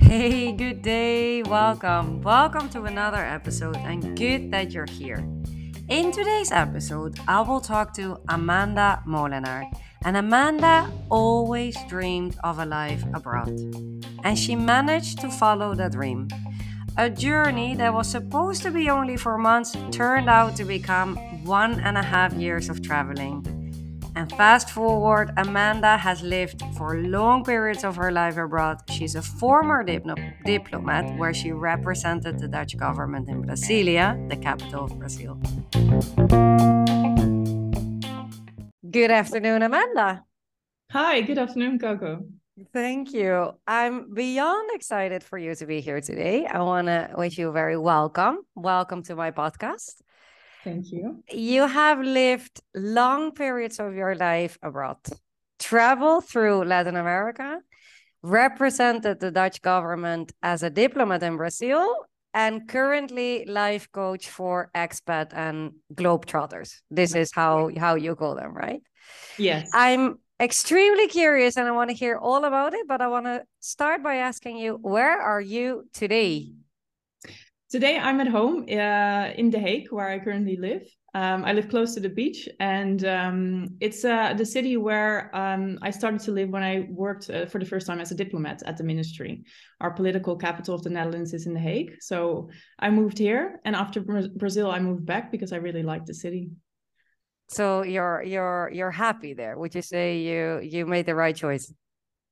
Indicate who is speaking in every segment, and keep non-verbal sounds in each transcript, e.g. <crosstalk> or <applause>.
Speaker 1: Hey, good day. Welcome. Welcome to another episode, and good that you're here. In today's episode, I will talk to Amanda Molenaar. And Amanda always dreamed of a life abroad. And she managed to follow that dream. A journey that was supposed to be only four months turned out to become one and a half years of traveling. And fast forward, Amanda has lived for long periods of her life abroad. She's a former diplo- diplomat where she represented the Dutch government in Brasilia, the capital of Brazil. Good afternoon, Amanda.
Speaker 2: Hi, good afternoon, Coco.
Speaker 1: Thank you. I'm beyond excited for you to be here today. I want to wish you very welcome. Welcome to my podcast.
Speaker 2: Thank you.
Speaker 1: You have lived long periods of your life abroad, traveled through Latin America, represented the Dutch government as a diplomat in Brazil, and currently life coach for expat and globetrotters. This is how how you call them, right?
Speaker 2: Yes.
Speaker 1: I'm extremely curious and I want to hear all about it, but I want to start by asking you, where are you today?
Speaker 2: Today I'm at home uh, in The Hague, where I currently live. Um, I live close to the beach, and um, it's uh, the city where um, I started to live when I worked uh, for the first time as a diplomat at the ministry. Our political capital of the Netherlands is in The Hague. So I moved here, and after Brazil, I moved back because I really liked the city.
Speaker 1: So you're you're you're happy there? Would you say you you made the right choice?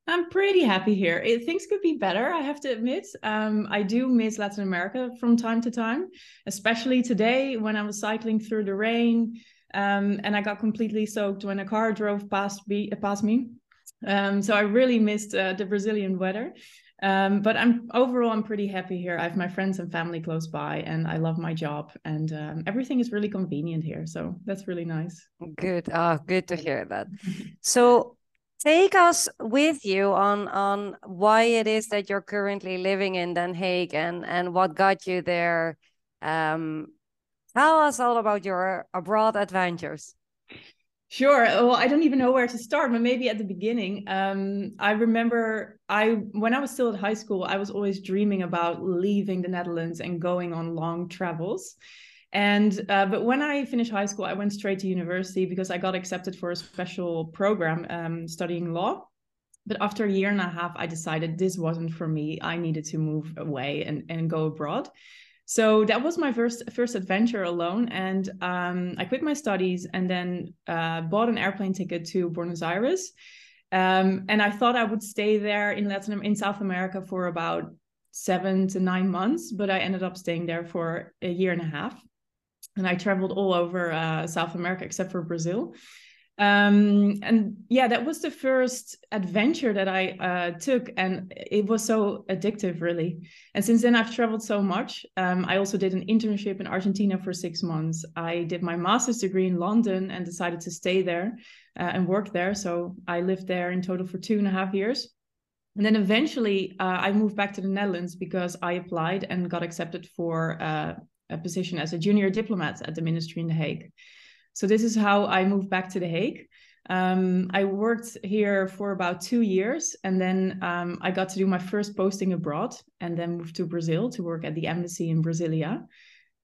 Speaker 2: I'm pretty happy here. It, things could be better, I have to admit. Um, I do miss Latin America from time to time, especially today when I was cycling through the rain um, and I got completely soaked when a car drove past, be, past me. Um, so I really missed uh, the Brazilian weather. Um, but I'm overall I'm pretty happy here. I have my friends and family close by, and I love my job, and um, everything is really convenient here. So that's really nice.
Speaker 1: Good. Oh, good to hear that. <laughs> So take us with you on on why it is that you're currently living in Den Haag and and what got you there. Um, tell us all about your abroad adventures.
Speaker 2: Sure. Well, I don't even know where to start, but maybe at the beginning. Um, I remember I when I was still at high school, I was always dreaming about leaving the Netherlands and going on long travels. And uh, but when I finished high school, I went straight to university because I got accepted for a special program um, studying law. But after a year and a half, I decided this wasn't for me. I needed to move away and, and go abroad. So that was my first first adventure alone, and um, I quit my studies and then uh, bought an airplane ticket to Buenos Aires. Um, and I thought I would stay there in Latin in South America for about seven to nine months, but I ended up staying there for a year and a half and I traveled all over uh, South America except for Brazil. Um, and yeah, that was the first adventure that I uh, took, and it was so addictive, really. And since then, I've traveled so much. Um, I also did an internship in Argentina for six months. I did my master's degree in London and decided to stay there uh, and work there. So I lived there in total for two and a half years. And then eventually, uh, I moved back to the Netherlands because I applied and got accepted for uh, a position as a junior diplomat at the ministry in The Hague. So this is how I moved back to The Hague. Um, I worked here for about two years, and then um, I got to do my first posting abroad, and then moved to Brazil to work at the embassy in Brasilia,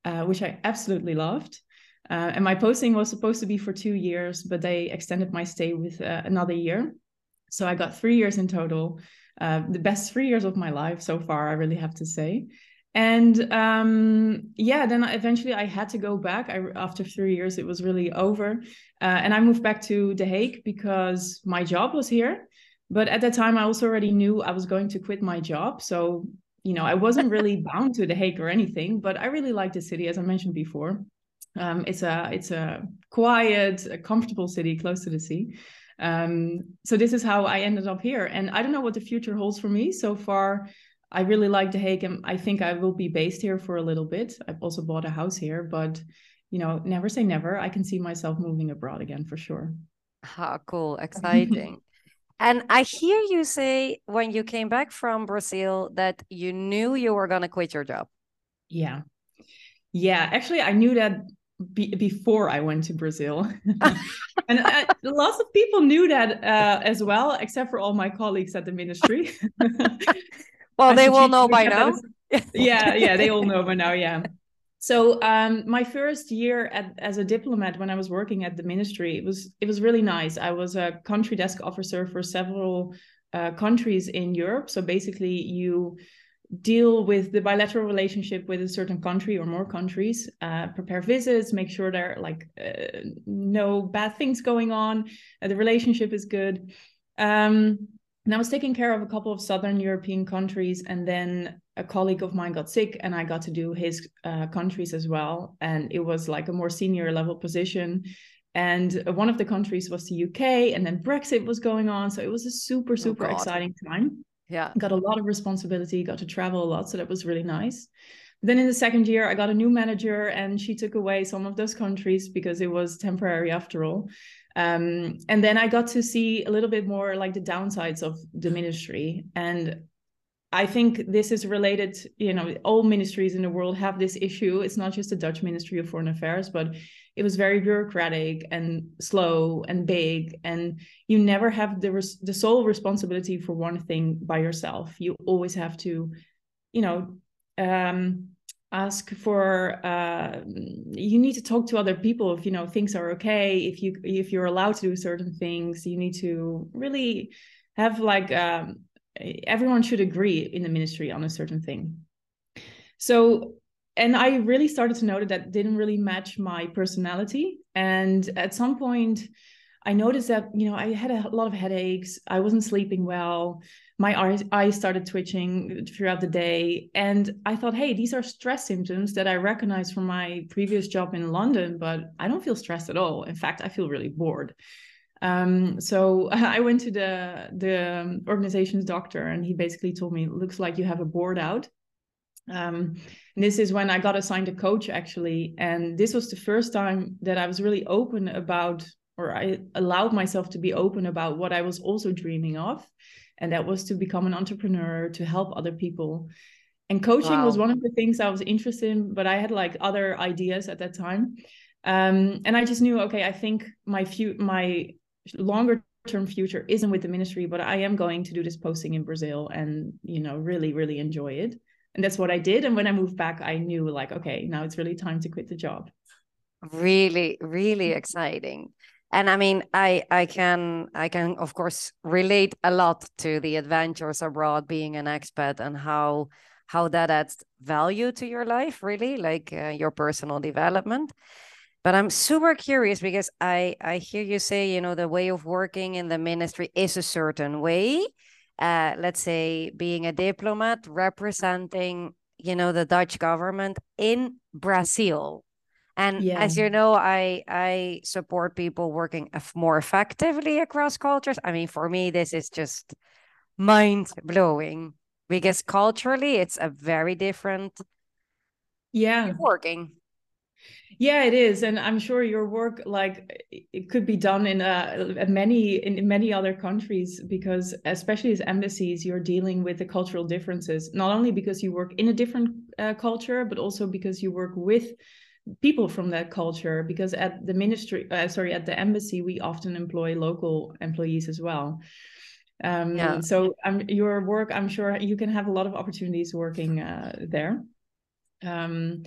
Speaker 2: uh, which I absolutely loved. Uh, and my posting was supposed to be for two years, but they extended my stay with uh, another year. So I got three years in total, uh, the best three years of my life so far, I really have to say and um, yeah then eventually i had to go back. I, after three years it was really over. Uh, and i moved back to the hague because my job was here. But at that time i also already knew i was going to quit my job. So you know i wasn't really <laughs> bound to the hague or anything but i really like the city as i mentioned before. Um, it's a it's a quiet a comfortable city close to the sea. Um, so this is how i ended up here. And i don't know what the future holds for me so far I really like The Hague and I think I will be based here for a little bit. I've also bought a house here, but you know, never say never. I can see myself moving abroad again for sure.
Speaker 1: Ah, cool, <laughs> exciting. and I hear you say when you came back from Brazil that you knew you were going to quit your job.
Speaker 2: Yeah. Yeah, actually I knew that be, before I went to Brazil. <laughs> and uh, lots of people knew that uh, as well, except for all my colleagues at the ministry. <laughs>
Speaker 1: well, they will know by <laughs> now.
Speaker 2: yeah, yeah, they all know by now. Yeah. So um, my first year at, as a diplomat, when I was working at the ministry, it was it was really nice. I was a country desk officer for several uh, countries in Europe. So basically, you deal with the bilateral relationship with a certain country or more countries uh, prepare visits make sure there are like uh, no bad things going on uh, the relationship is good um, and i was taking care of a couple of southern european countries and then a colleague of mine got sick and i got to do his uh, countries as well. And it was like a more senior level position. And one of the countries was the uk and then brexit was going on. So it was a super oh, super oh exciting time.
Speaker 1: Yeah.
Speaker 2: Got a lot of responsibility got to travel a lot so that was really nice then in the second year i got a new manager and she took away some of those countries because it was temporary after all um, and then i got to see a little bit more like the downsides of the ministry and I think this is related, you know, all ministries in the world have this issue. It's not just the Dutch Ministry of Foreign Affairs, but it was very bureaucratic and slow and big. And you never have the, res- the sole responsibility for one thing by yourself. You always have to, you know, um, ask for uh, you need to talk to other people if you know things are okay. If you if you're allowed to do certain things you need to really have like um, everyone should agree in the ministry on a certain thing. So and i really started to notice that didn't really match my personality. And at some point i noticed that you know i had a lot of headaches. I wasn't sleeping well. My eyes, started twitching throughout the day. And i thought hey these are stress symptoms that i recognize from my previous job in london but i don't feel stressed at all. In fact i feel really bored. Um, so <laughs> I went to the the organization's doctor, and he basically told me, "Looks like you have a bore-out." Um, this is when I got assigned a coach, actually, and this was the first time that I was really open about, or I allowed myself to be open about what I was also dreaming of, and that was to become an entrepreneur, to help other people. And coaching wow. was one of the things I was interested in, but I had like other ideas at that time. Um, and I just knew, okay, I think my few my longer term future isn't with the ministry but i am going to do this posting in brazil and you know really really enjoy it and that's what i did and when i moved back i knew like okay now it's really time to quit the job
Speaker 1: really really exciting and i mean i i can i can of course relate a lot to the adventures abroad being an expat and how how that adds value to your life really like uh, your personal development. But i'm super curious because i i hear you say you know the way of working in the ministry is a certain way. Uh, let's say being a diplomat representing you know the dutch government in brazil and yeah. as you know i i support people working more effectively across cultures. I mean for me this is just mind blowing because culturally it's a very different
Speaker 2: yeah.
Speaker 1: working.
Speaker 2: Yeah it is. And i'm sure your work like it could be done in uh, many in many other countries because especially as embassies you're dealing with the cultural differences not only because you work in a different uh, culture but also because you work with people from that culture because at the ministry uh, sorry at the embassy we often employ local employees as well um, yeah. so um, your work i'm sure you can have a lot of opportunities working uh, there um,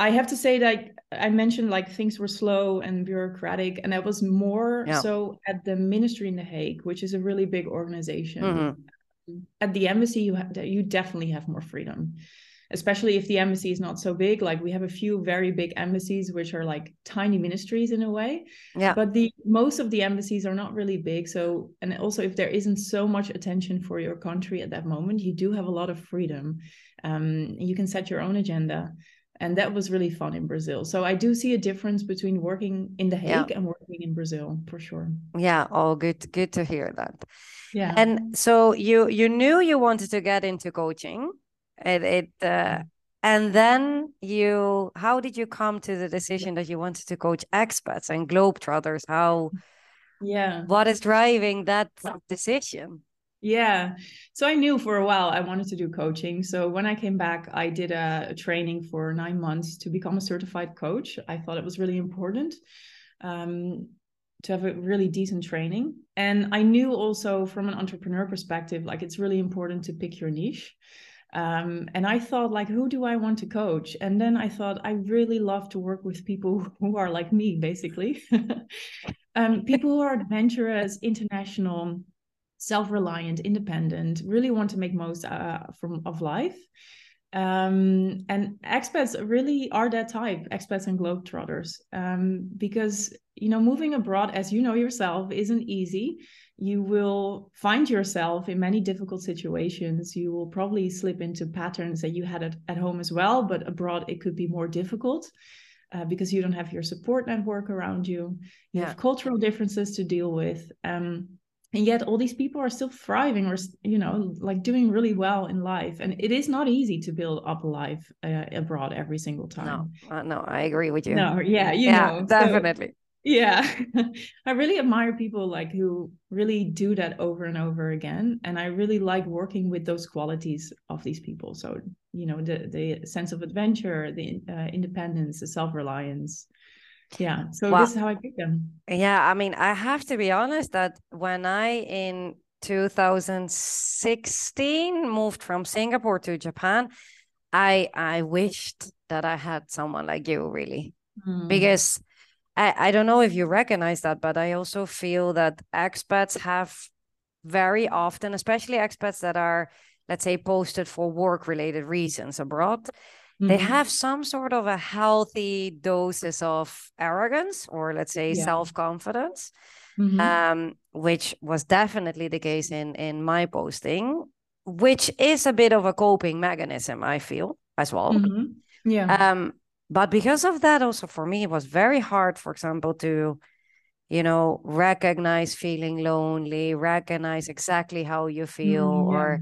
Speaker 2: I have to say that I mentioned like things were slow and bureaucratic, and that was more yeah. so at the ministry in The Hague, which is a really big organization. Mm-hmm. At the embassy, you have you definitely have more freedom, especially if the embassy is not so big. Like we have a few very big embassies, which are like tiny ministries in a way.
Speaker 1: Yeah.
Speaker 2: But the most of the embassies are not really big. So and also if there isn't so much attention for your country at that moment, you do have a lot of freedom. Um, you can set your own agenda and that was really fun in Brazil. So I do see a difference between working in The Hague yeah. and working in Brazil for sure.
Speaker 1: Yeah, oh good good to hear that.
Speaker 2: Yeah.
Speaker 1: And so you you knew you wanted to get into coaching. It it uh, and then you how did you come to the decision that you wanted to coach expats and globetrotters? How
Speaker 2: yeah.
Speaker 1: What is driving that decision?
Speaker 2: Yeah. So I knew for a while I wanted to do coaching. So when I came back, I did a, a training for nine months to become a certified coach. I thought it was really important um, to have a really decent training. And I knew also from an entrepreneur perspective, like it's really important to pick your niche. Um, and I thought, like, who do I want to coach? And then I thought, I really love to work with people <laughs> who are like me, basically. <laughs> um, people who are adventurous, international, self-reliant, independent, really want to make most uh, from of life. Um, and expats really are that type, expats and globetrotters, um, because you know moving abroad, as you know yourself, isn't easy. You will find yourself in many difficult situations. You will probably slip into patterns that you had at, at home as well, but abroad it could be more difficult. Uh, because you don't have your support network around you. You yeah. have cultural differences to deal with. Um, and yet all these people are still thriving or you know like doing really well in life and it is not easy to build up a life uh, abroad every single time
Speaker 1: no uh, no i agree with you
Speaker 2: no yeah you
Speaker 1: yeah
Speaker 2: know
Speaker 1: definitely so,
Speaker 2: yeah. <laughs> I really admire people like who really do that over and over again and i really like working with those qualities of these people. So you know the the sense of adventure the uh, independence the self-reliance. Yeah so well, this is how i pick them.
Speaker 1: Yeah i mean i have to be honest that when i in 2016 moved from singapore to japan i i wished that i had someone like you really. Mm. because I, I don't know if you recognize that but i also feel that expats have very often especially expats that are let's say posted for work related reasons abroad mm-hmm. they have some sort of a healthy doses of arrogance or let's say yeah. self-confidence mm-hmm. um, which was definitely the case in in my posting which is a bit of a coping mechanism i feel as well
Speaker 2: mm-hmm. yeah
Speaker 1: um, but because of that also for me it was very hard for example to you know recognize feeling lonely recognize exactly how you feel mm, yeah. or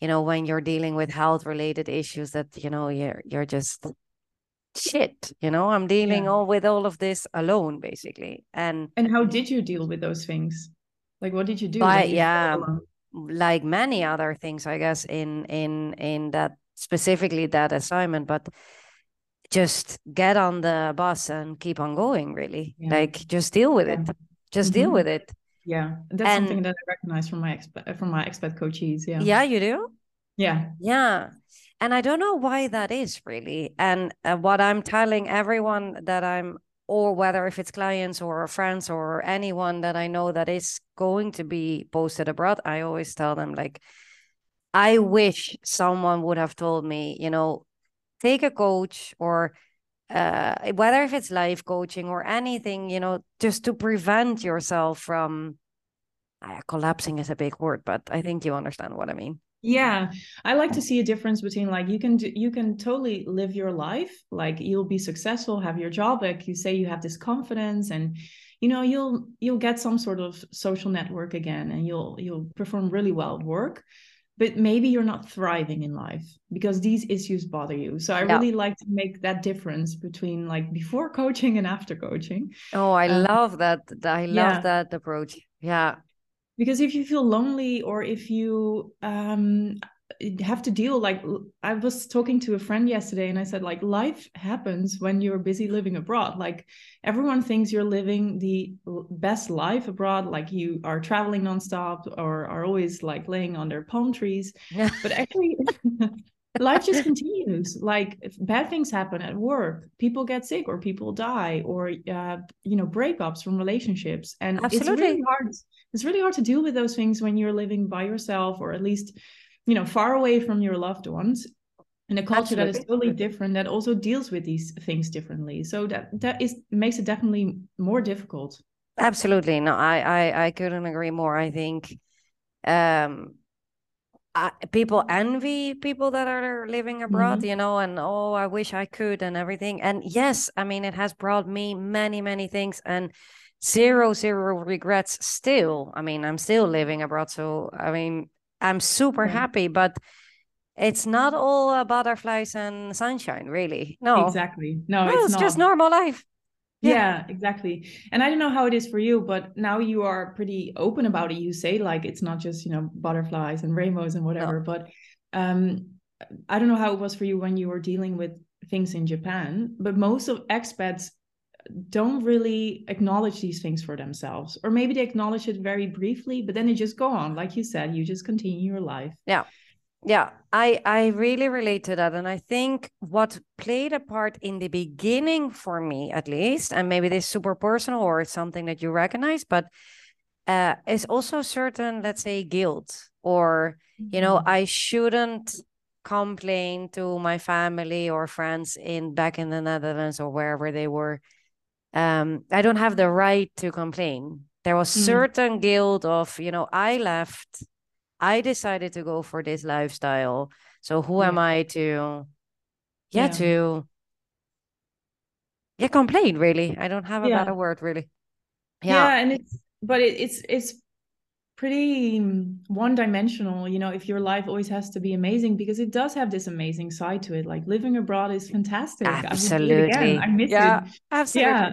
Speaker 1: you know when you're dealing with health related issues that you know you're you're just shit you know? I'm dealing yeah. all with all of this alone basically. And
Speaker 2: and how did you deal with those things? Like what did you do?
Speaker 1: But, yeah like many other things i guess in in in that specifically that assignment. But just get on the bus and keep on going really. Yeah. like just deal with yeah. it just mm-hmm. deal with it.
Speaker 2: Yeah. That's and, something that i recognize from my expat from my expat coaches yeah.
Speaker 1: Yeah you do?
Speaker 2: Yeah.
Speaker 1: Yeah. And i don't know why that is really. And uh, what i'm telling everyone that i'm or whether if it's clients or friends or anyone that i know that is going to be posted abroad i always tell them like i wish someone would have told me you know take a coach or uh, whether if it's life coaching or anything, you know, just to prevent yourself from uh, collapsing is a big word, but I think you understand what I mean.
Speaker 2: Yeah, I like to see a difference between like you can do, you can totally live your life, like you'll be successful, have your job, like you say you have this confidence and you know you'll you'll get some sort of social network again and you'll you'll perform really well at work but maybe you're not thriving in life because these issues bother you so i yeah. really like to make that difference between like before <laughs> coaching and after coaching
Speaker 1: oh i um, love that i love yeah. that approach yeah
Speaker 2: because if you feel lonely or if you um have to deal like i was talking to a friend yesterday and i said like life happens when you're busy living abroad like everyone thinks you're living the best life abroad like you are traveling nonstop or are always like laying under palm trees yeah. <laughs> but actually <laughs> life just continues like bad things happen at work people get sick or people die or uh, you know breakups from relationships and Absolutely. it's really hard it's really hard to deal with those things when you're living by yourself or at least you know far away from your loved ones in a culture Absolutely. that is totally different that also deals with these things differently so that that is makes it definitely more difficult
Speaker 1: Absolutely. No, I, I, I couldn't agree more. I think um, I, people envy people that are living abroad, mm-hmm. you know, and oh, I wish I could and everything. And yes, I mean, it has brought me many, many things and zero, zero regrets still. I mean, I'm still living abroad. So, I mean, I'm super yeah. happy, but it's not all butterflies and sunshine, really. No,
Speaker 2: exactly. No,
Speaker 1: it's, it's just normal life.
Speaker 2: yeah. yeah. exactly and i don't know how it is for you but now you are pretty open about it you say like it's not just you know butterflies and rainbows and whatever no. but um i don't know how it was for you when you were dealing with things in japan but most of expats don't really acknowledge these things for themselves. Or maybe they acknowledge it very briefly but then they just go on. Like you said you just continue your life.
Speaker 1: Yeah. Yeah. I i really relate to that. And i think what played a part in the beginning for me at least and maybe this super personal or it's something that you recognize but uh is also certain let's say guilt or you know mm-hmm. i shouldn't complain to my family or friends in back in the netherlands or wherever they were um, I don't have the right to complain. There was mm. certain guilt of, you know, I left, I decided to go for this lifestyle. So who yeah. am I to, yeah, yeah, to, yeah, complain really. I don't have a yeah. better word really.
Speaker 2: Yeah. yeah and it's, but it, it's, it's pretty mm, one dimensional you know if your life always has to be amazing because it does have this amazing side to it like living abroad is fantastic.
Speaker 1: Absolutely.
Speaker 2: I, I miss
Speaker 1: yeah, it. absolutely.
Speaker 2: Yeah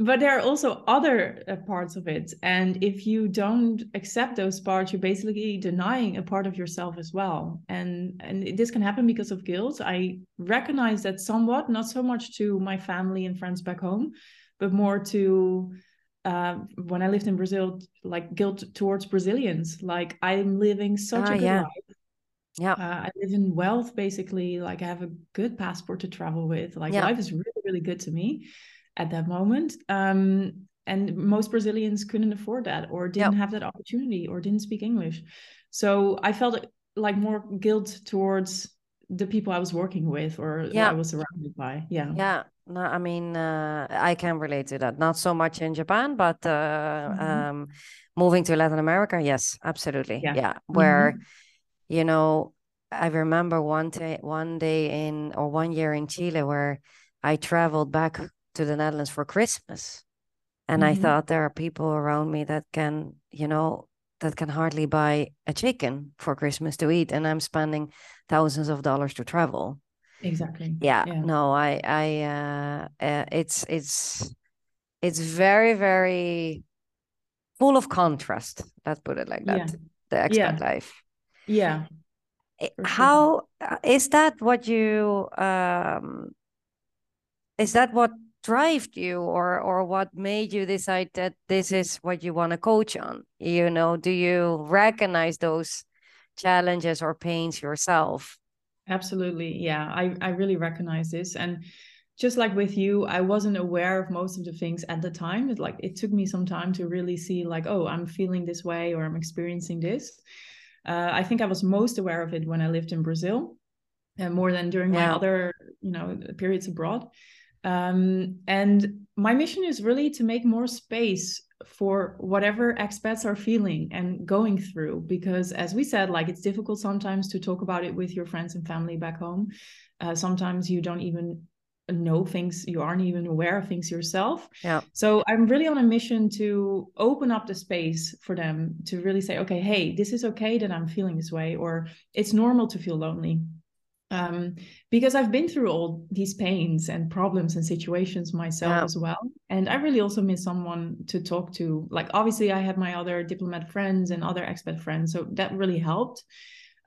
Speaker 2: but there are also other uh, parts of it and if you don't accept those parts you're basically denying a part of yourself as well and and this can happen because of guilt. I recognize that somewhat not so much to my family and friends back home but more to uh, when I lived in Brazil, like guilt towards Brazilians. Like I'm living such ah, a good
Speaker 1: yeah.
Speaker 2: life.
Speaker 1: Yeah.
Speaker 2: Uh, I live in wealth, basically. Like I have a good passport to travel with. Like yeah. life is really, really good to me at that moment. Um, and most Brazilians couldn't afford that or didn't have that opportunity or didn't speak English. So I felt like more guilt towards the people I was working with or I was surrounded by. Yeah.
Speaker 1: Yeah. No, I mean, uh, I can relate to that. Not so much in Japan, but uh, mm-hmm. um, moving to Latin America, yes, absolutely. Yeah, yeah. where mm-hmm. you know, I remember one day, one day in or one year in Chile where I traveled back to the Netherlands for Christmas, and mm-hmm. I thought there are people around me that can, you know, that can hardly buy a chicken for Christmas to eat, and I'm spending thousands of dollars to travel
Speaker 2: exactly
Speaker 1: yeah, yeah. no i i uh, uh, it's it's it's very very full of contrast let's put it like that yeah. the expat
Speaker 2: yeah.
Speaker 1: life
Speaker 2: yeah
Speaker 1: how uh, is that what you um is that what drove you or or what made you decide that this is what you want to coach on you know do you recognize those challenges or pains yourself
Speaker 2: Absolutely. Yeah, I, I really recognize this. And just like with you, I wasn't aware of most of the things at the time. It like it took me some time to really see like, oh, I'm feeling this way or I'm experiencing this. Uh, I think I was most aware of it when I lived in Brazil, and uh, more than during yeah. my other, you know, periods abroad. Um, and my mission is really to make more space for whatever expats are feeling and going through because as we said like it's difficult sometimes to talk about it with your friends and family back home. Uh, sometimes you don't even know things you aren't even aware of things yourself.
Speaker 1: Yeah.
Speaker 2: So i'm really on a mission to open up the space for them to really say okay hey this is okay that i'm feeling this way or it's normal to feel lonely um, because I've been through all these pains and problems and situations myself yeah. as well. And I really also miss someone to talk to. Like, obviously, I had my other diplomat friends and other expat friends, so that really helped.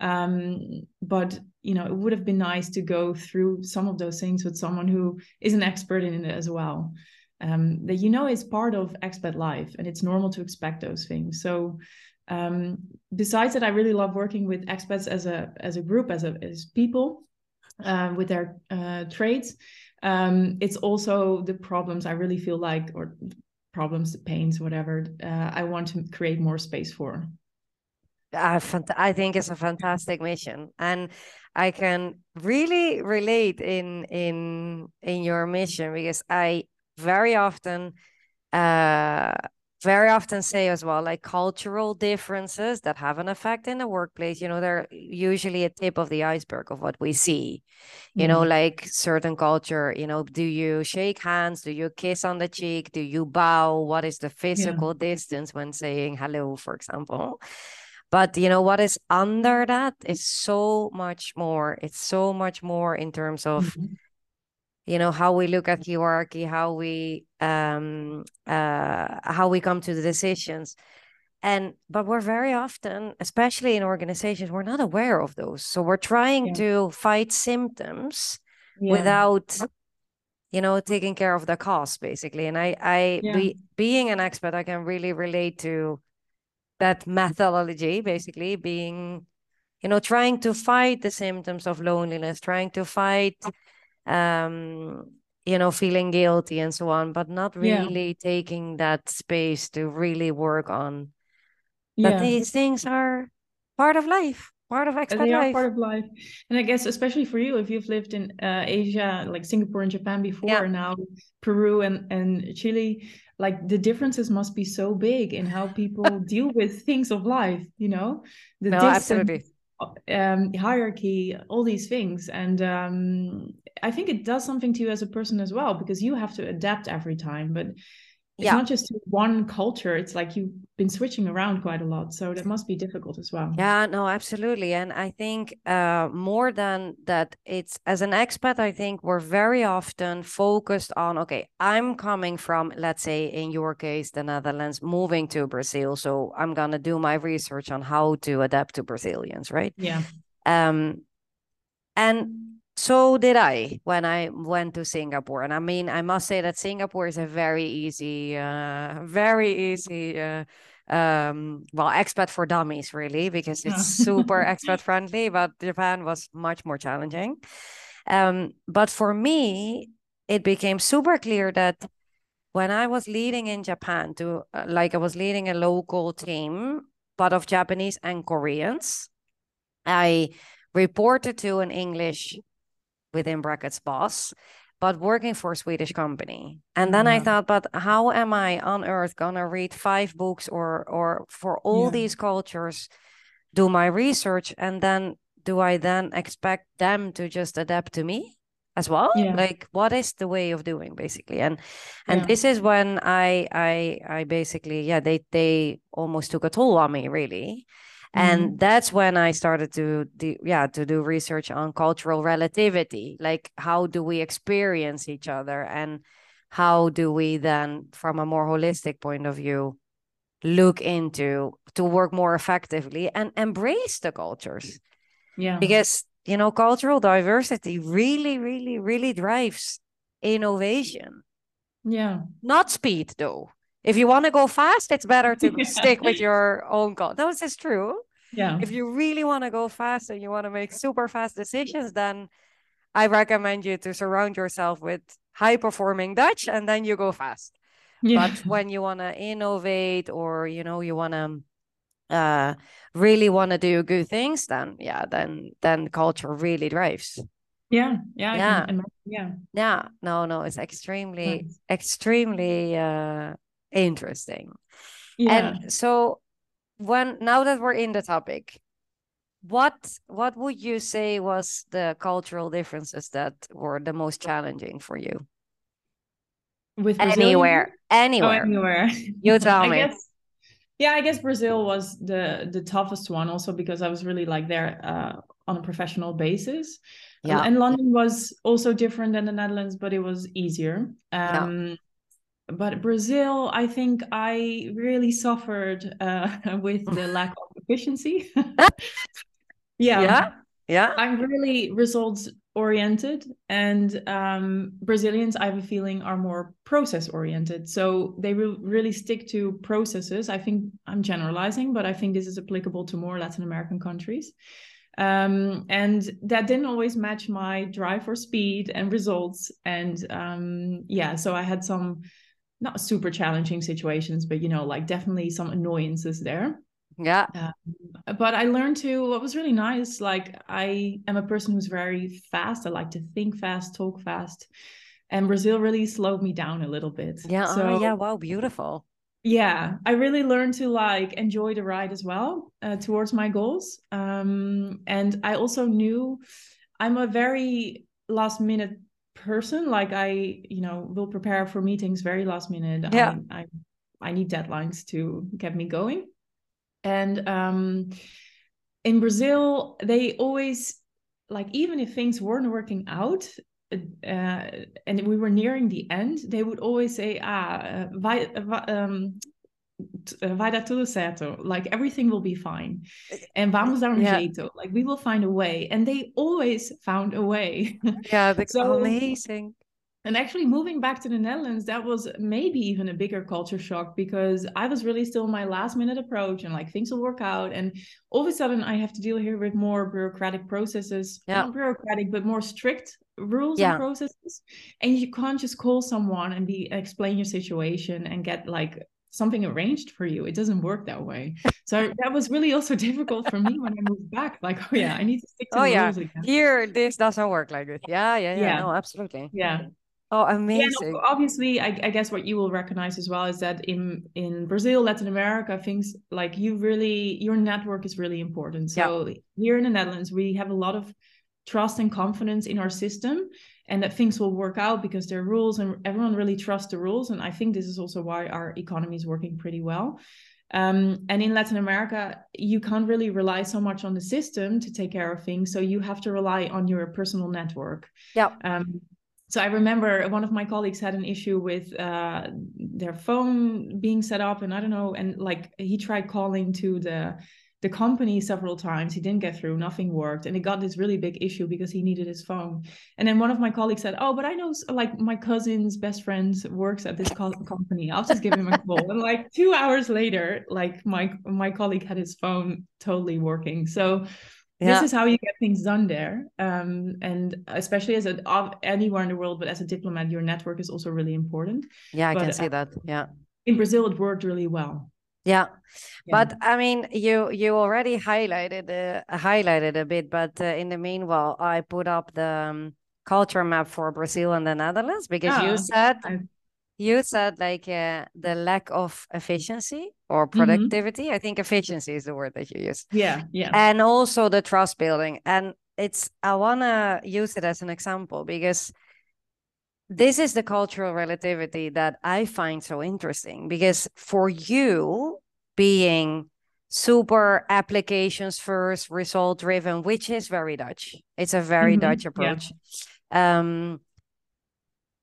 Speaker 2: Um, but you know, it would have been nice to go through some of those things with someone who is an expert in it as well. Um, that you know is part of expat life, and it's normal to expect those things. So um, besides that, I really love working with expats as a as a group, as a as people, uh, with their uh, traits. Um, it's also the problems I really feel like, or problems, the pains, whatever. Uh, I want to create more space for.
Speaker 1: Uh, I think it's a fantastic mission, and I can really relate in in in your mission because I very often uh very often say as well like cultural differences that have an effect in the workplace you know they're usually a tip of the iceberg of what we see. You mm. know like certain culture you know do you shake hands? Do you kiss on the cheek? Do you bow? What is the physical yeah. distance when saying hello for example? But you know what is under that is so much more it's so much more in terms of mm-hmm you know how we look at hierarchy how we um uh how we come to the decisions and but we're very often especially in organizations we're not aware of those so we're trying yeah. to fight symptoms yeah. without you know taking care of the cause basically and i i yeah. be, being an expert i can really relate to that methodology basically being you know trying to fight the symptoms of loneliness trying to fight um you know feeling guilty and so on but not really yeah. taking that space to really work on yeah. that these things are part of life part of expat
Speaker 2: they
Speaker 1: life.
Speaker 2: are part of life and i guess especially for you if you've lived in uh, asia like singapore and japan before yeah. now peru and and chile like the differences must be so big in how people deal with things of life you know
Speaker 1: the no, distance, absolutely
Speaker 2: um, hierarchy, all these things. And um, I think it does something to you as a person as well, because you have to adapt every time. But it's yeah. not just one culture it's like you've been switching around quite a lot so that must be difficult as well.
Speaker 1: Yeah no absolutely and i think uh, more than that it's as an expat i think we're very often focused on okay i'm coming from let's say in your case the netherlands moving to brazil so i'm going to do my research on how to adapt to brazilians right?
Speaker 2: Yeah.
Speaker 1: Um and so did I when I went to Singapore. And I mean, I must say that Singapore is a very easy, uh, very easy, uh, um, well, expat for dummies, really, because it's super <laughs> expat friendly. But Japan was much more challenging. Um, but for me, it became super clear that when I was leading in Japan, to uh, like I was leading a local team, but of Japanese and Koreans, I reported to an English within brackets boss but working for a Swedish company. And then yeah. I thought, but how am I on earth gonna read five books or or for all yeah. these cultures, do my research, and then do I then expect them to just adapt to me as well? Yeah. Like what is the way of doing basically? And and this is when I I I basically, yeah, they they almost took a toll on me really and mm-hmm. that's when i started to do yeah to do research on cultural relativity like how do we experience each other? And how do we then from a more holistic point of view look into to work more effectively and embrace the cultures?
Speaker 2: Yeah.
Speaker 1: Because you know cultural diversity really really really drives innovation.
Speaker 2: Yeah.
Speaker 1: Not speed though if you want to go fast, it's better to <laughs> yeah. stick with your own goal. That is true.
Speaker 2: Yeah.
Speaker 1: If you really want to go fast and you want to make super fast decisions, then I recommend you to surround yourself with high performing Dutch and then you go fast. Yeah. But when you want to innovate or you know you want to uh really want to do good things then yeah then then culture really drives
Speaker 2: yeah yeah yeah yeah
Speaker 1: yeah no no it's extremely nice. extremely uh interesting. Yeah. And so when now that we're in the topic, what what would you say was the cultural differences that were the most challenging for you?
Speaker 2: With
Speaker 1: anywhere, anywhere,
Speaker 2: oh, anywhere.
Speaker 1: You <laughs> tell me.
Speaker 2: Guess, yeah, I guess Brazil was the the toughest one, also because I was really like there uh, on a professional basis. Yeah, and London was also different than the Netherlands, but it was easier. Um, yeah but Brazil, I think I really suffered uh, <laughs> with the lack of efficiency. <laughs>
Speaker 1: yeah. Yeah. Yeah.
Speaker 2: I'm really results oriented, and um, Brazilians, I have a feeling, are more process oriented. So they will really stick to processes. I think I'm generalizing, but I think this is applicable to more Latin American countries. Um, and that didn't always match my drive for speed and results. And um, yeah, so I had some not super challenging situations, but you know, like definitely some annoyances there.
Speaker 1: Yeah.
Speaker 2: Um, but I learned to what was really nice. Like I am a person who's very fast. I like to think fast, talk fast. And Brazil really slowed me down a little bit.
Speaker 1: Yeah. So, oh, yeah. Wow. Beautiful.
Speaker 2: Yeah. I really learned to like enjoy the ride as well uh, towards my goals. Um, and I also knew I'm a very last minute person like i you know will prepare for meetings very last minute.
Speaker 1: Yeah.
Speaker 2: I, I, I need deadlines to get me going. And um in brazil they always like even if things weren't working out uh, and we were nearing the end, they would always say, "Ah, vai, um, vai dar tudo certo. Like everything will be fine, and vamos dar um
Speaker 1: Yeah.
Speaker 2: jeito. Like we will find a way." And they always found a way. <laughs>
Speaker 1: Yeah, that's
Speaker 2: So-
Speaker 1: amazing.
Speaker 2: And actually, moving back to the Netherlands, that was maybe even a bigger culture shock because I was really still my last minute approach and like things will work out. And all of a sudden, I have to deal here with more bureaucratic processes,
Speaker 1: Yeah.
Speaker 2: not bureaucratic, but more strict rules
Speaker 1: Yeah.
Speaker 2: and processes. And you can't just call someone and be explain your situation and get like something arranged for you. It doesn't work that way. <laughs> So that was really also difficult for me when I moved back. Like, oh yeah, I need to stick to
Speaker 1: Oh
Speaker 2: the
Speaker 1: yeah,
Speaker 2: rules again.
Speaker 1: here this doesn't work like this. Yeah, yeah, yeah.
Speaker 2: Yeah.
Speaker 1: No, absolutely.
Speaker 2: Yeah.
Speaker 1: Oh,
Speaker 2: Yeah,
Speaker 1: amazing.
Speaker 2: no, obviously, I, I guess what you will recognize as well is that in in Brazil, Latin America, things like you really your network is really important. So here in the Netherlands, we have a lot of trust and confidence in our system, and that things will work out because there are rules, and everyone really trusts the rules. And I think this is also why our economy is working pretty well. Um, and in Latin America, you can't really rely so much on the system to take care of things. So you have to rely on your personal network.
Speaker 1: Yeah.
Speaker 2: Um, so I remember one of my colleagues had an issue with uh, their phone being set up, and I don't know, and like he tried calling to the the company several times. He didn't get through. Nothing worked, and it got this really big issue because he needed his phone. And then one of my colleagues said, "Oh, but I know like my cousin's best friend works at this co- company. I'll just give him a call." and like two hours later, like my my colleague had his phone totally working. So
Speaker 1: Yeah.
Speaker 2: this is how you get things done there um, and especially as a anywhere in the world but as a diplomat your network is also really important
Speaker 1: Yeah, I can
Speaker 2: but,
Speaker 1: see
Speaker 2: uh,
Speaker 1: that. Yeah.
Speaker 2: in brazil it worked really well
Speaker 1: Yeah.
Speaker 2: Yeah.
Speaker 1: But I mean, you you already highlighted uh, highlighted a bit, but uh, in the meanwhile, I put up the um, culture map for Brazil and the Netherlands because you
Speaker 2: Ah,
Speaker 1: said
Speaker 2: I-
Speaker 1: you said like uh, the lack of efficiency or
Speaker 2: Mm-hmm.
Speaker 1: productivity. I think efficiency is the word that you use.
Speaker 2: yeah yeah
Speaker 1: and also the trust building and it's i want to use it as an example because this is the cultural relativity that i find so interesting because for you being super applications first result driven which is very dutch it's a very
Speaker 2: Mhm,
Speaker 1: dutch
Speaker 2: yeah.
Speaker 1: approach um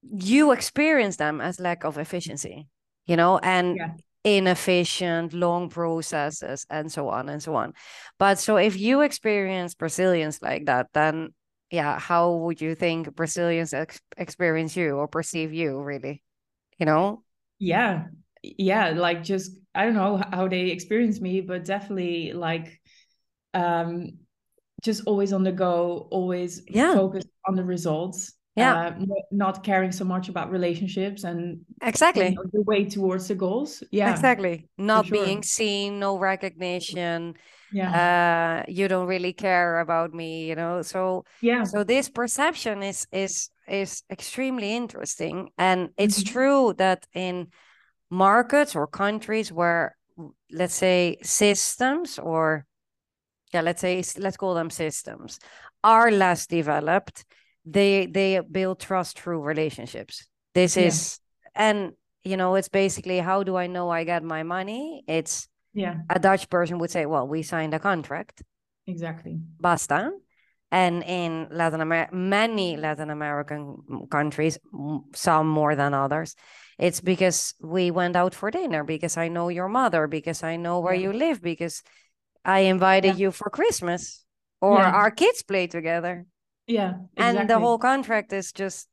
Speaker 1: you experience them as lack of efficiency you know and
Speaker 2: Yeah.
Speaker 1: inefficient long processes and so on and so on but so if you experience brazilians like that then yeah how would you think brazilians ex- experience you or perceive you really you know
Speaker 2: yeah yeah like just i don't know how they experience me but definitely like um just always on the go always
Speaker 1: Yeah.
Speaker 2: focused on the results
Speaker 1: Yeah.
Speaker 2: uh, not, caring so much about relationships and you
Speaker 1: exactly
Speaker 2: know, the way towards the goals yeah
Speaker 1: exactly not
Speaker 2: sure.
Speaker 1: being seen no recognition
Speaker 2: yeah.
Speaker 1: Uh you don't really care about me you know? So
Speaker 2: yeah.
Speaker 1: so this perception is is is extremely interesting. And it's
Speaker 2: Mhm.
Speaker 1: true that in markets or countries where let's say systems or yeah let's say let's call them systems are less developed they they build trust through relationships. This
Speaker 2: Yeah.
Speaker 1: is and you know it's basically how do i know i get my money? It's
Speaker 2: yeah
Speaker 1: a dutch person would say well we signed a contract
Speaker 2: exactly
Speaker 1: basta. And in Latin America, many Latin American countries, some more than others, it's because we went out for dinner, because I know your mother, because I know where
Speaker 2: Yeah.
Speaker 1: you live, because I invited
Speaker 2: Yeah.
Speaker 1: you for Christmas, or
Speaker 2: Yeah.
Speaker 1: our kids play together.
Speaker 2: yeah
Speaker 1: And the whole contract is just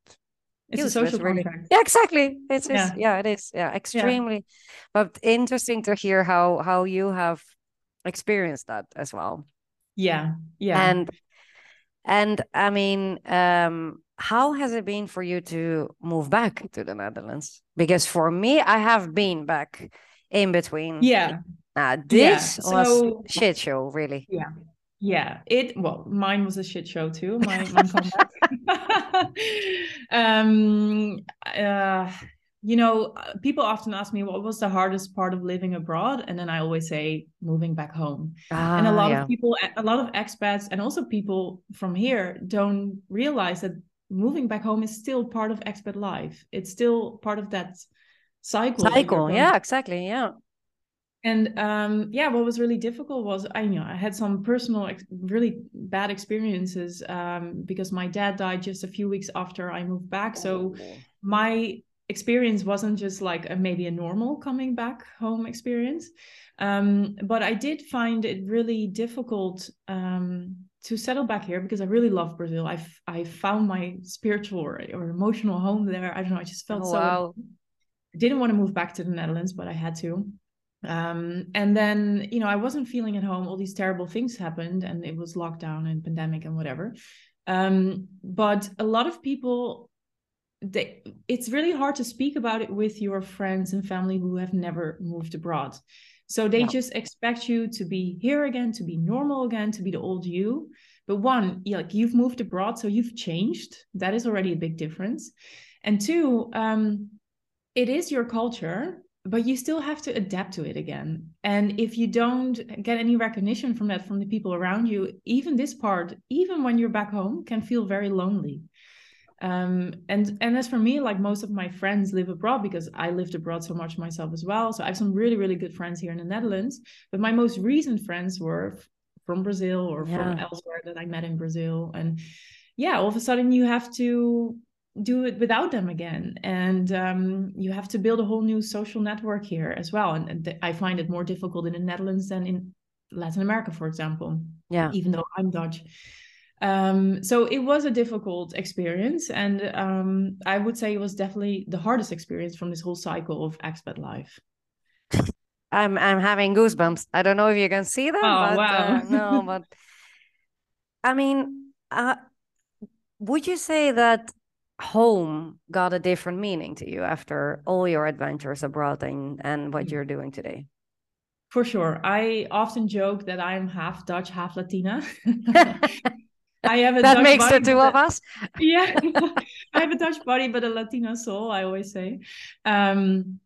Speaker 2: it's a social
Speaker 1: really.
Speaker 2: contract
Speaker 1: yeah, exactly. It's
Speaker 2: Yeah.
Speaker 1: yeah, it is. Yeah, extremely. But interesting to hear how how you have experienced that as well.
Speaker 2: yeah yeah
Speaker 1: And and I mean, um, how has it been for you to move back to the Netherlands? Because for me, I have been back in between.
Speaker 2: yeah
Speaker 1: Uh,
Speaker 2: Yeah,
Speaker 1: this was shit show, really.
Speaker 2: yeah it well mine was a shit show too my my <laughs> comeback <laughs> um uh you know uh, people often ask me what was the hardest part of living abroad and then i always say moving back home and a
Speaker 1: Ah,
Speaker 2: lot
Speaker 1: yeah.
Speaker 2: of people a lot of expats and also people from here don't realize that moving back home is still part of expat life it's still part of that cycle
Speaker 1: cycle. Yeah, exactly. Yeah.
Speaker 2: And um, yeah, what was really difficult was I you know I had some personal ex- really bad experiences um, because my dad died just a few weeks after I moved back. So oh. my experience wasn't just like a, maybe a normal coming back home experience, um, but I did find it really difficult um, to settle back here because I really love Brazil. I I found my spiritual or, or, emotional home there. I don't know. I just felt oh, so. Wow. I didn't want to move back to the Netherlands, but I had to. Um, and then you know I wasn't feeling at home. All these terrible things happened, and it was lockdown and pandemic and whatever. Um, but a lot of people they, it's really hard to speak about it with your friends and family who have never moved abroad so they yeah. just expect you to be here again, to be normal again, to be the old you. But one, like you've moved abroad, so you've changed. That is already a big difference. And two, um, it is your culture, but you still have to adapt to it again. And if you don't get any recognition from that from the people around you, even this part, even when you're back home, can feel very lonely um, and and as for me like most of my friends live abroad because i lived abroad so much myself as well so i have some really really good friends here in the netherlands but my most recent friends were from brazil or yeah. from elsewhere that i met in brazil and yeah all of a sudden you have to do it without them again. And um, you have to build a whole new social network here as well. And, and th- i find it more difficult in the netherlands than in latin america for example
Speaker 1: yeah.
Speaker 2: even though i'm dutch. Um, so it was a difficult experience. And um, i would say it was definitely the hardest experience from this whole cycle of expat life. <laughs>
Speaker 1: I'm i'm having goosebumps. I don't know if you can see them
Speaker 2: oh,
Speaker 1: but
Speaker 2: wow.
Speaker 1: uh, <laughs> no but i mean uh, would you say that home got a different meaning to you after all your adventures abroad and, and what mm. you're doing today
Speaker 2: for sure. I often joke that I'm half Dutch, half Latina. <laughs>
Speaker 1: I have a <laughs> that Dutch makes body, the two of us. <laughs>
Speaker 2: yeah, I have a Dutch body, but a Latina soul. I always say. Um,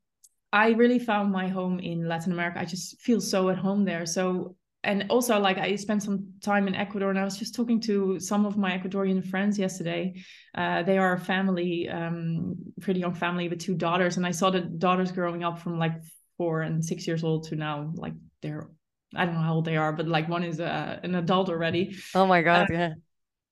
Speaker 2: I really found my home in Latin America. I just feel so at home there. So and also like I spent some time in Ecuador, and I was just talking to some of my Ecuadorian friends yesterday. Uh, they are a family, um, pretty young family with two daughters, and I saw the daughters growing up from like four and six years old to now like they're I don't know how old they are, but like one is uh, an adult already.
Speaker 1: Oh my god, uh, yeah.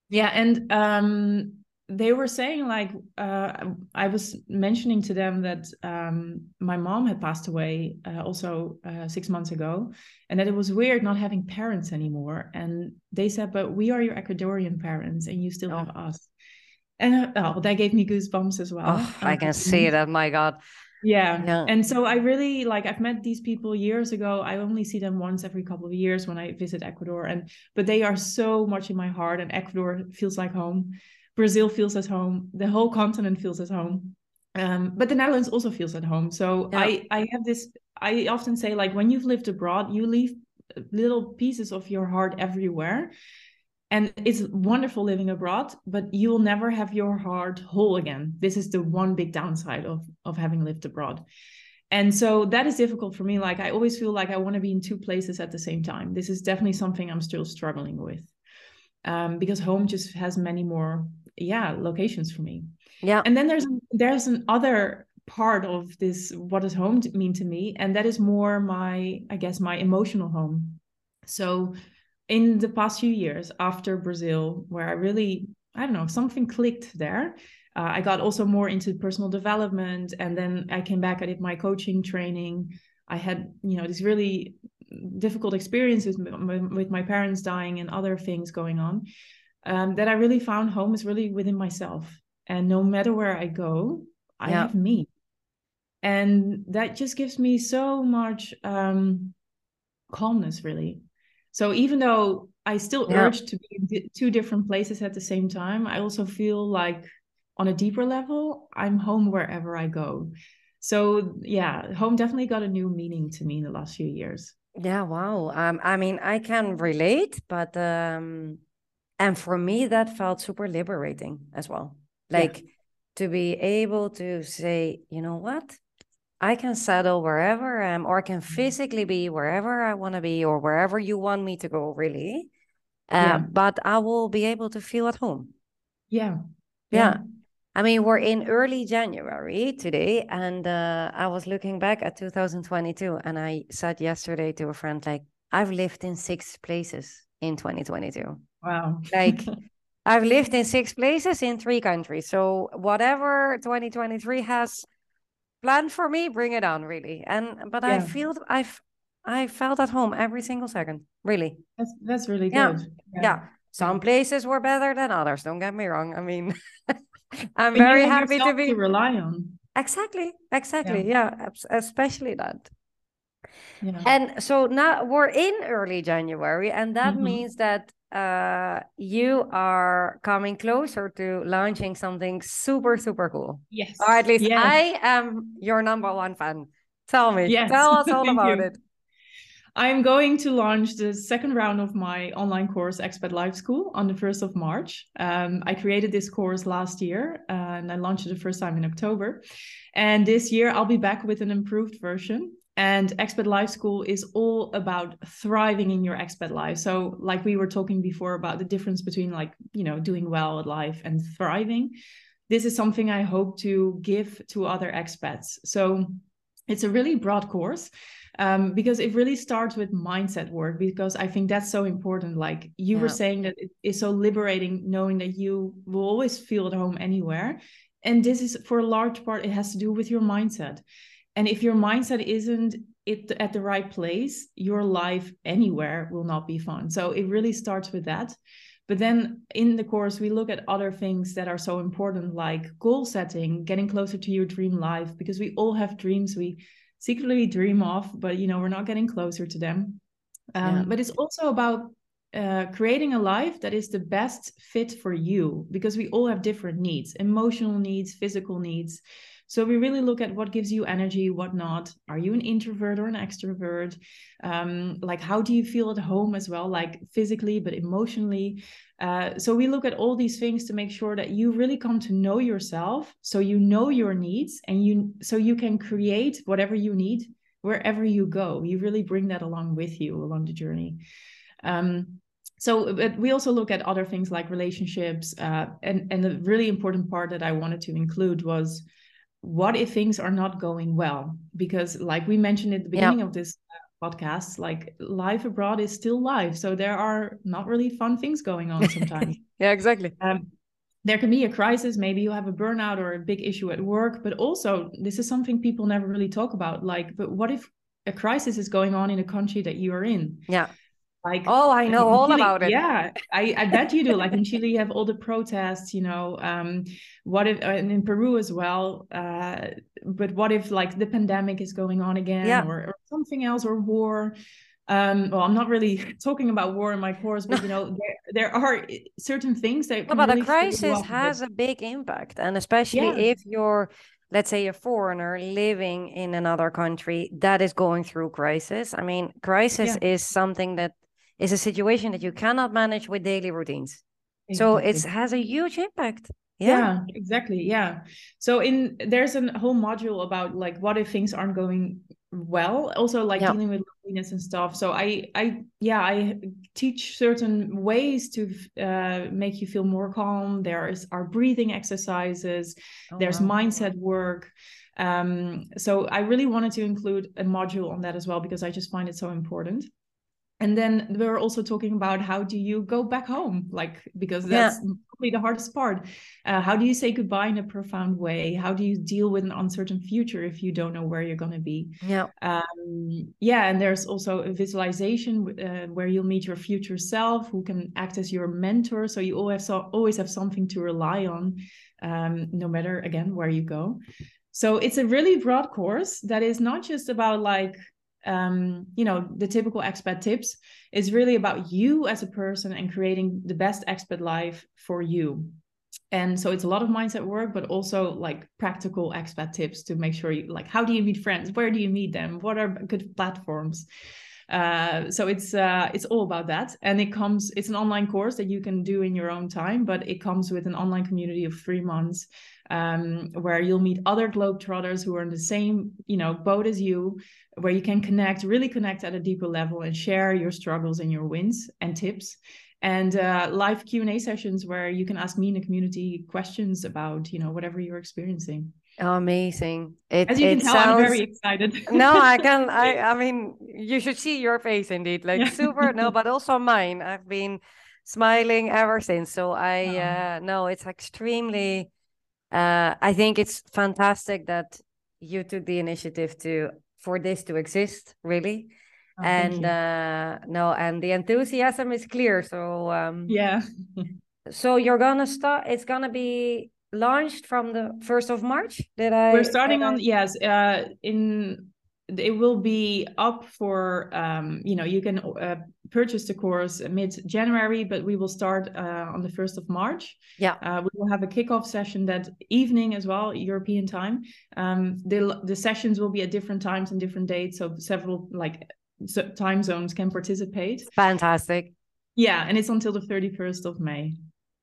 Speaker 2: Yeah, and um they were saying like uh I was mentioning to them that um my mom had passed away uh, also uh, 6 months ago and that it was weird not having parents anymore and they said but we are your Ecuadorian parents and you still oh. have us. And uh, oh, that gave me goosebumps as well.
Speaker 1: Oh, I can see that. My God.
Speaker 2: Yeah. yeah. And so I really like I've met these people years ago. I only see them once every couple of years when I visit Ecuador and but they are so much in my heart and Ecuador feels like home. Brazil feels at home. The whole continent feels at home. Um, but the Netherlands also feels at home. So yeah. I I have this I often say like when you've lived abroad, you leave little pieces of your heart everywhere and it's wonderful living abroad but you'll never have your heart whole again this is the one big downside of of having lived abroad and so that is difficult for me like i always feel like i want to be in two places at the same time this is definitely something i'm still struggling with um, because home just has many more yeah locations for me
Speaker 1: yeah
Speaker 2: and then there's there's an other part of this what does home mean to me and that is more my i guess my emotional home so in the past few years after Brazil, where I really, I don't know, something clicked there. Uh, I got also more into personal development. And then I came back, I did my coaching training. I had, you know, these really difficult experiences with my parents dying and other things going on. Um, that I really found home is really within myself. And no matter where I go, I yeah. have me. And that just gives me so much um, calmness, really. So even though I still yeah. urge to be in two different places at the same time, I also feel like on a deeper level, I'm home wherever I go. So yeah, home definitely got a new meaning to me in the last few years.
Speaker 1: Yeah, wow. Um, I mean, I can relate, but um, and for me, that felt super liberating as well. Like yeah. to be able to say, you know what, I can settle wherever I am, or I can mm-hmm. physically be wherever I want to be, or wherever you want me to go, really. Uh, yeah. But I will be able to feel at home.
Speaker 2: Yeah.
Speaker 1: Yeah. yeah. I mean, we're in early January today, and uh, I was looking back at 2022, and I said yesterday to a friend, like, I've lived in six places in 2022.
Speaker 2: Wow.
Speaker 1: Like, <laughs> I've lived in six places in three countries. So whatever 2023 has planned for me, bring it on, really. And but yeah. I feel I've I felt at home every single second, really.
Speaker 2: That's that's really
Speaker 1: yeah.
Speaker 2: good.
Speaker 1: Yeah. yeah. Some places were better than others. Don't get me wrong. I mean, <laughs> I'm very happy to be
Speaker 2: to rely on.
Speaker 1: Exactly. Exactly. Yeah. yeah especially that. Yeah. And so now we're in early January, and that mm-hmm. means that uh, you are coming closer to launching something super, super cool.
Speaker 2: Yes.
Speaker 1: Or at least yes. I am your number one fan. Tell me. Yes. Tell us <laughs> all about you. it.
Speaker 2: I'm going to launch the second round of my online course, Expat Life School, on the 1st of March. Um, I created this course last year and I launched it the first time in October. And this year, I'll be back with an improved version. And Expat Life School is all about thriving in your expat life. So, like we were talking before about the difference between like, you know, doing well at life and thriving. This is something I hope to give to other expats. So, it's a really broad course um, because it really starts with mindset work because i think that's so important like you yeah. were saying that it is so liberating knowing that you will always feel at home anywhere and this is for a large part it has to do with your mindset and if your mindset isn't it at the right place your life anywhere will not be fun so it really starts with that but then in the course we look at other things that are so important like goal setting getting closer to your dream life because we all have dreams we secretly dream of, but you know, we're not getting closer to them. Um, yeah. But it's also about uh, creating a life that is the best fit for you because we all have different needs emotional needs, physical needs. So we really look at what gives you energy, what not. Are you an introvert or an extrovert? Um, like, how do you feel at home as well, like physically, but emotionally? Uh, so we look at all these things to make sure that you really come to know yourself, so you know your needs, and you so you can create whatever you need wherever you go. You really bring that along with you along the journey. Um, so but we also look at other things like relationships uh, and and the really important part that i wanted to include was what if things are not going well? Because like we mentioned at the beginning of this uh, podcast like life abroad is still life so there are not really fun things going on sometimes. <laughs>
Speaker 1: Yeah exactly.
Speaker 2: Um, there can be a crisis maybe you have a burnout or a big issue at work but also this is something people never really talk about like but what if a crisis is going on in a country that you are in?
Speaker 1: Yeah like oh i know all
Speaker 2: Chile,
Speaker 1: about it
Speaker 2: yeah I, I bet you do like in chile you have all the protests you know um what if and in peru as well uh but what if like the pandemic is going on again yeah. or, or something else or war um well i'm not really <laughs> talking about war in my course but you <laughs> know there, there are certain things that
Speaker 1: well, but really a crisis has a big impact and especially yeah. if you're let's say a foreigner living in another country that is going through crisis i mean crisis yeah. is something that is a situation that you cannot manage with daily routines. Exactly. So it has a huge impact. Yeah.
Speaker 2: yeah. exactly. Yeah. So in there's a whole module about like what if things aren't going well, also like yeah. dealing with loneliness and stuff. So I I yeah, I teach certain ways to uh, make you feel more calm. There is our breathing exercises, oh, there's wow. mindset work. Um, so I really wanted to include a module on that as well because I just find it so important and then we are also talking about how do you go back home? Like because that's yeah. probably the hardest part. Uh, how do you say goodbye in a profound way? How do you deal with an uncertain future if you don't know where you're going to be?
Speaker 1: Yeah.
Speaker 2: Um, yeah and there's also a visualization uh, where you'll meet your future self who can act as your mentor. So you always so, always have something to rely on um, no matter again where you go. So it's a really broad course that is not just about like um, you know, the typical expat tips is really about you as a person and creating the best expat life for you. And so it's a lot of mindset work, but also like practical expat tips to make sure you like how do you meet friends? Where do you meet them? What are good platforms? Uh, so it's uh, it's all about that, and it comes. It's an online course that you can do in your own time, but it comes with an online community of three months um, where you'll meet other globetrotters who are in the same you know boat as you, where you can connect, really connect at a deeper level, and share your struggles and your wins and tips. and uh, live Q and A sessions where you can ask me in the community questions about you know whatever you're experiencing.
Speaker 1: Amazing! It,
Speaker 2: As you
Speaker 1: it
Speaker 2: can tell,
Speaker 1: sounds...
Speaker 2: I'm very excited. <laughs>
Speaker 1: no, I can. I I mean, you should see your face indeed, like yeah. super. no, but <laughs> also mine. I've been smiling ever since. So I oh. uh, no, it's extremely. Uh, I think it's fantastic that you took the initiative to for this to exist, really. Oh, and uh, no, and the enthusiasm is clear. So um,
Speaker 2: yeah.
Speaker 1: so you're gonna start. It's gonna be launched from the first of March. Did I?
Speaker 2: We're starting on yes. Uh, in it will be up for um, you know you can uh, purchase the course mid January, but we will start uh, on the first of March.
Speaker 1: Yeah,
Speaker 2: uh, we will have a kickoff session that evening as well, European time. Um, the the sessions will be at different times and different dates, so several like time zones can participate.
Speaker 1: Fantastic.
Speaker 2: Yeah, and it's until the thirty first of May.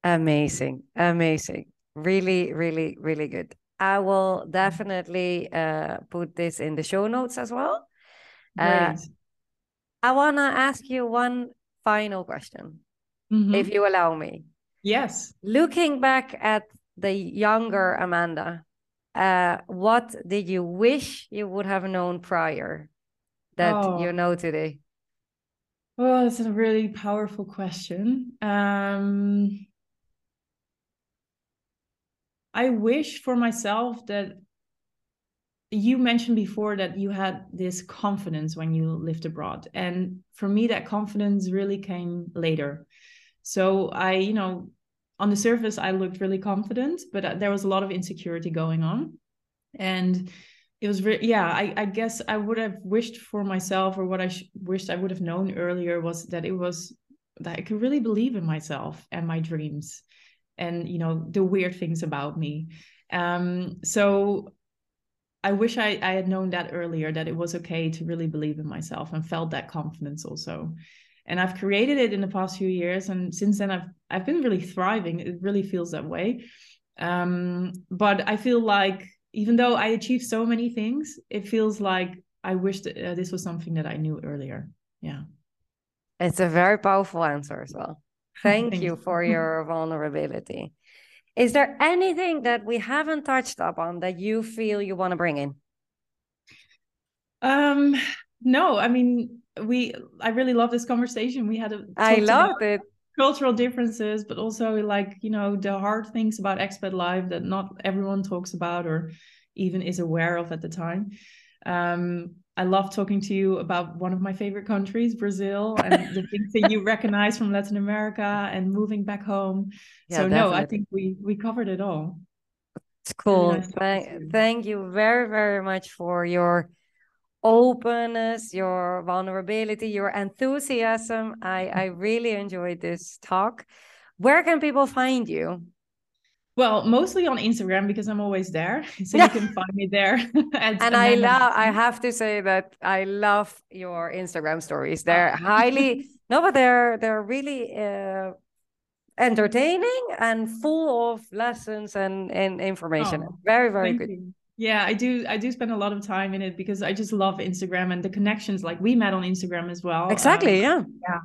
Speaker 1: Amazing, amazing, really, really, really good. I will definitely uh, put this in the show notes as well. Uh, I want to ask you one final question, mm-hmm. if you allow me.
Speaker 2: Yes.
Speaker 1: Looking back at the younger Amanda, uh, what did you wish you would have known prior that oh. you know today?
Speaker 2: Well, that's a really powerful question. Um, I wish for myself that you mentioned before that you had this confidence when you lived abroad. And for me, that confidence really came later. So I, you know, on the surface, I looked really confident, but uh, there was a lot of insecurity going on. And it was really, yeah, I, I guess I would have wished for myself, or what I sh- wished I would have known earlier was that it was that I could really believe in myself and my dreams and you know the weird things about me um so i wish I, I had known that earlier that it was okay to really believe in myself and felt that confidence also. And i've created it in the past few years and since then i've i've been really thriving. It really feels that way. Um but i feel like even though i achieved so many things it feels like i wish that uh, this was something that i knew earlier. Yeah.
Speaker 1: It's a very powerful answer as well. <laughs> Thank, Thank you for your vulnerability. Is there anything that we haven't touched upon that you feel you want to bring in?
Speaker 2: Um, no, I mean, we. I really love this conversation. We had a.
Speaker 1: I loved it.
Speaker 2: Cultural differences, but also like you know the hard things about expat life that not everyone talks about or even is aware of at the time. Um, I love talking to you about one of my favorite countries, Brazil, and the <laughs> things that you recognize from Latin America and moving back home. Yeah, so definitely. no, I think we we covered it all.
Speaker 1: It's cool. Nice thank, thank you very very much for your openness, your vulnerability, your enthusiasm. I I really enjoyed this talk. Where can people find you?
Speaker 2: Well, mostly on Instagram because I'm always there. <laughs> So you can find me there. <laughs>
Speaker 1: and I love I have to say that I love your Instagram stories. They're oh. highly <laughs> no, but they're they're really uh, entertaining and full of lessons and, and information. Oh, very, very good. You.
Speaker 2: Yeah, I do. I do spend a lot of time in it because I just love Instagram and the connections. Like we met on Instagram as well.
Speaker 1: Exactly. Um,
Speaker 2: yeah. Yeah.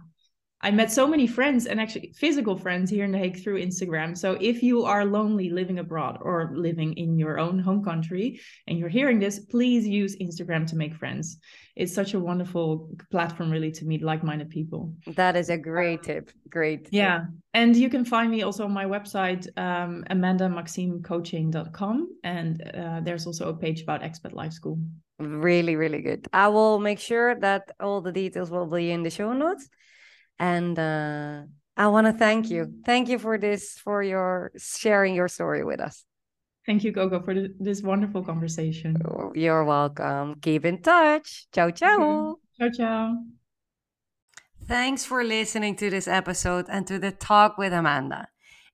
Speaker 2: I met so many friends and actually physical friends here in The Hague through Instagram. So if you are lonely living abroad or living in your own home country and you're hearing this, please use Instagram to make friends. It's such a wonderful platform, really, to meet like minded people.
Speaker 1: That is a great tip. Great.
Speaker 2: Yeah. And you can find me also on my website, um, amandamaximecoaching.com. And uh, there's also a page about Expat Life School.
Speaker 1: Really, really good. I will make sure that all the details will be in the show notes. And uh, I want to thank you. Thank you for this, for your sharing your story with us.
Speaker 2: Thank you, Coco, for this wonderful conversation.
Speaker 1: Oh, you're welcome. Keep in touch. Ciao, ciao.
Speaker 2: Ciao, ciao.
Speaker 1: Thanks for listening to this episode and to the talk with Amanda.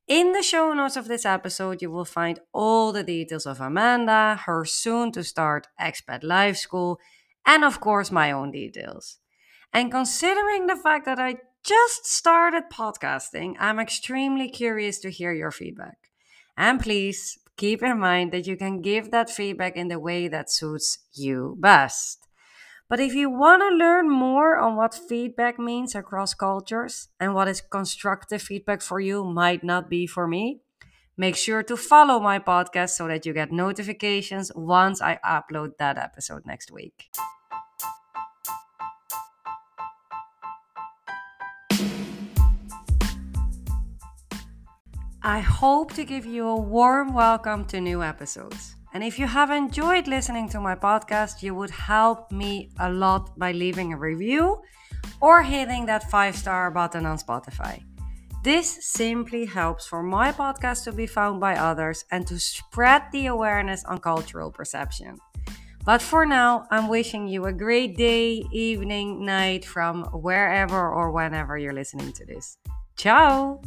Speaker 1: In the show notes of this episode, you will find all the details of Amanda, her soon to start expat life school, and of course, my own details. And considering the fact that I just started podcasting, I'm extremely curious to hear your feedback. And please keep in mind that you can give that feedback in the way that suits you best. But if you want to learn more on what feedback means across cultures and what is constructive feedback for you might not be for me, make sure to follow my podcast so that you get notifications once I upload that episode next week. I hope to give you a warm welcome to new episodes. And if you have enjoyed listening to my podcast, you would help me a lot by leaving a review or hitting that five star button on Spotify. This simply helps for my podcast to be found by others and to spread the awareness on cultural perception. But for now, I'm wishing you a great day, evening, night from wherever or whenever you're listening to this. Ciao!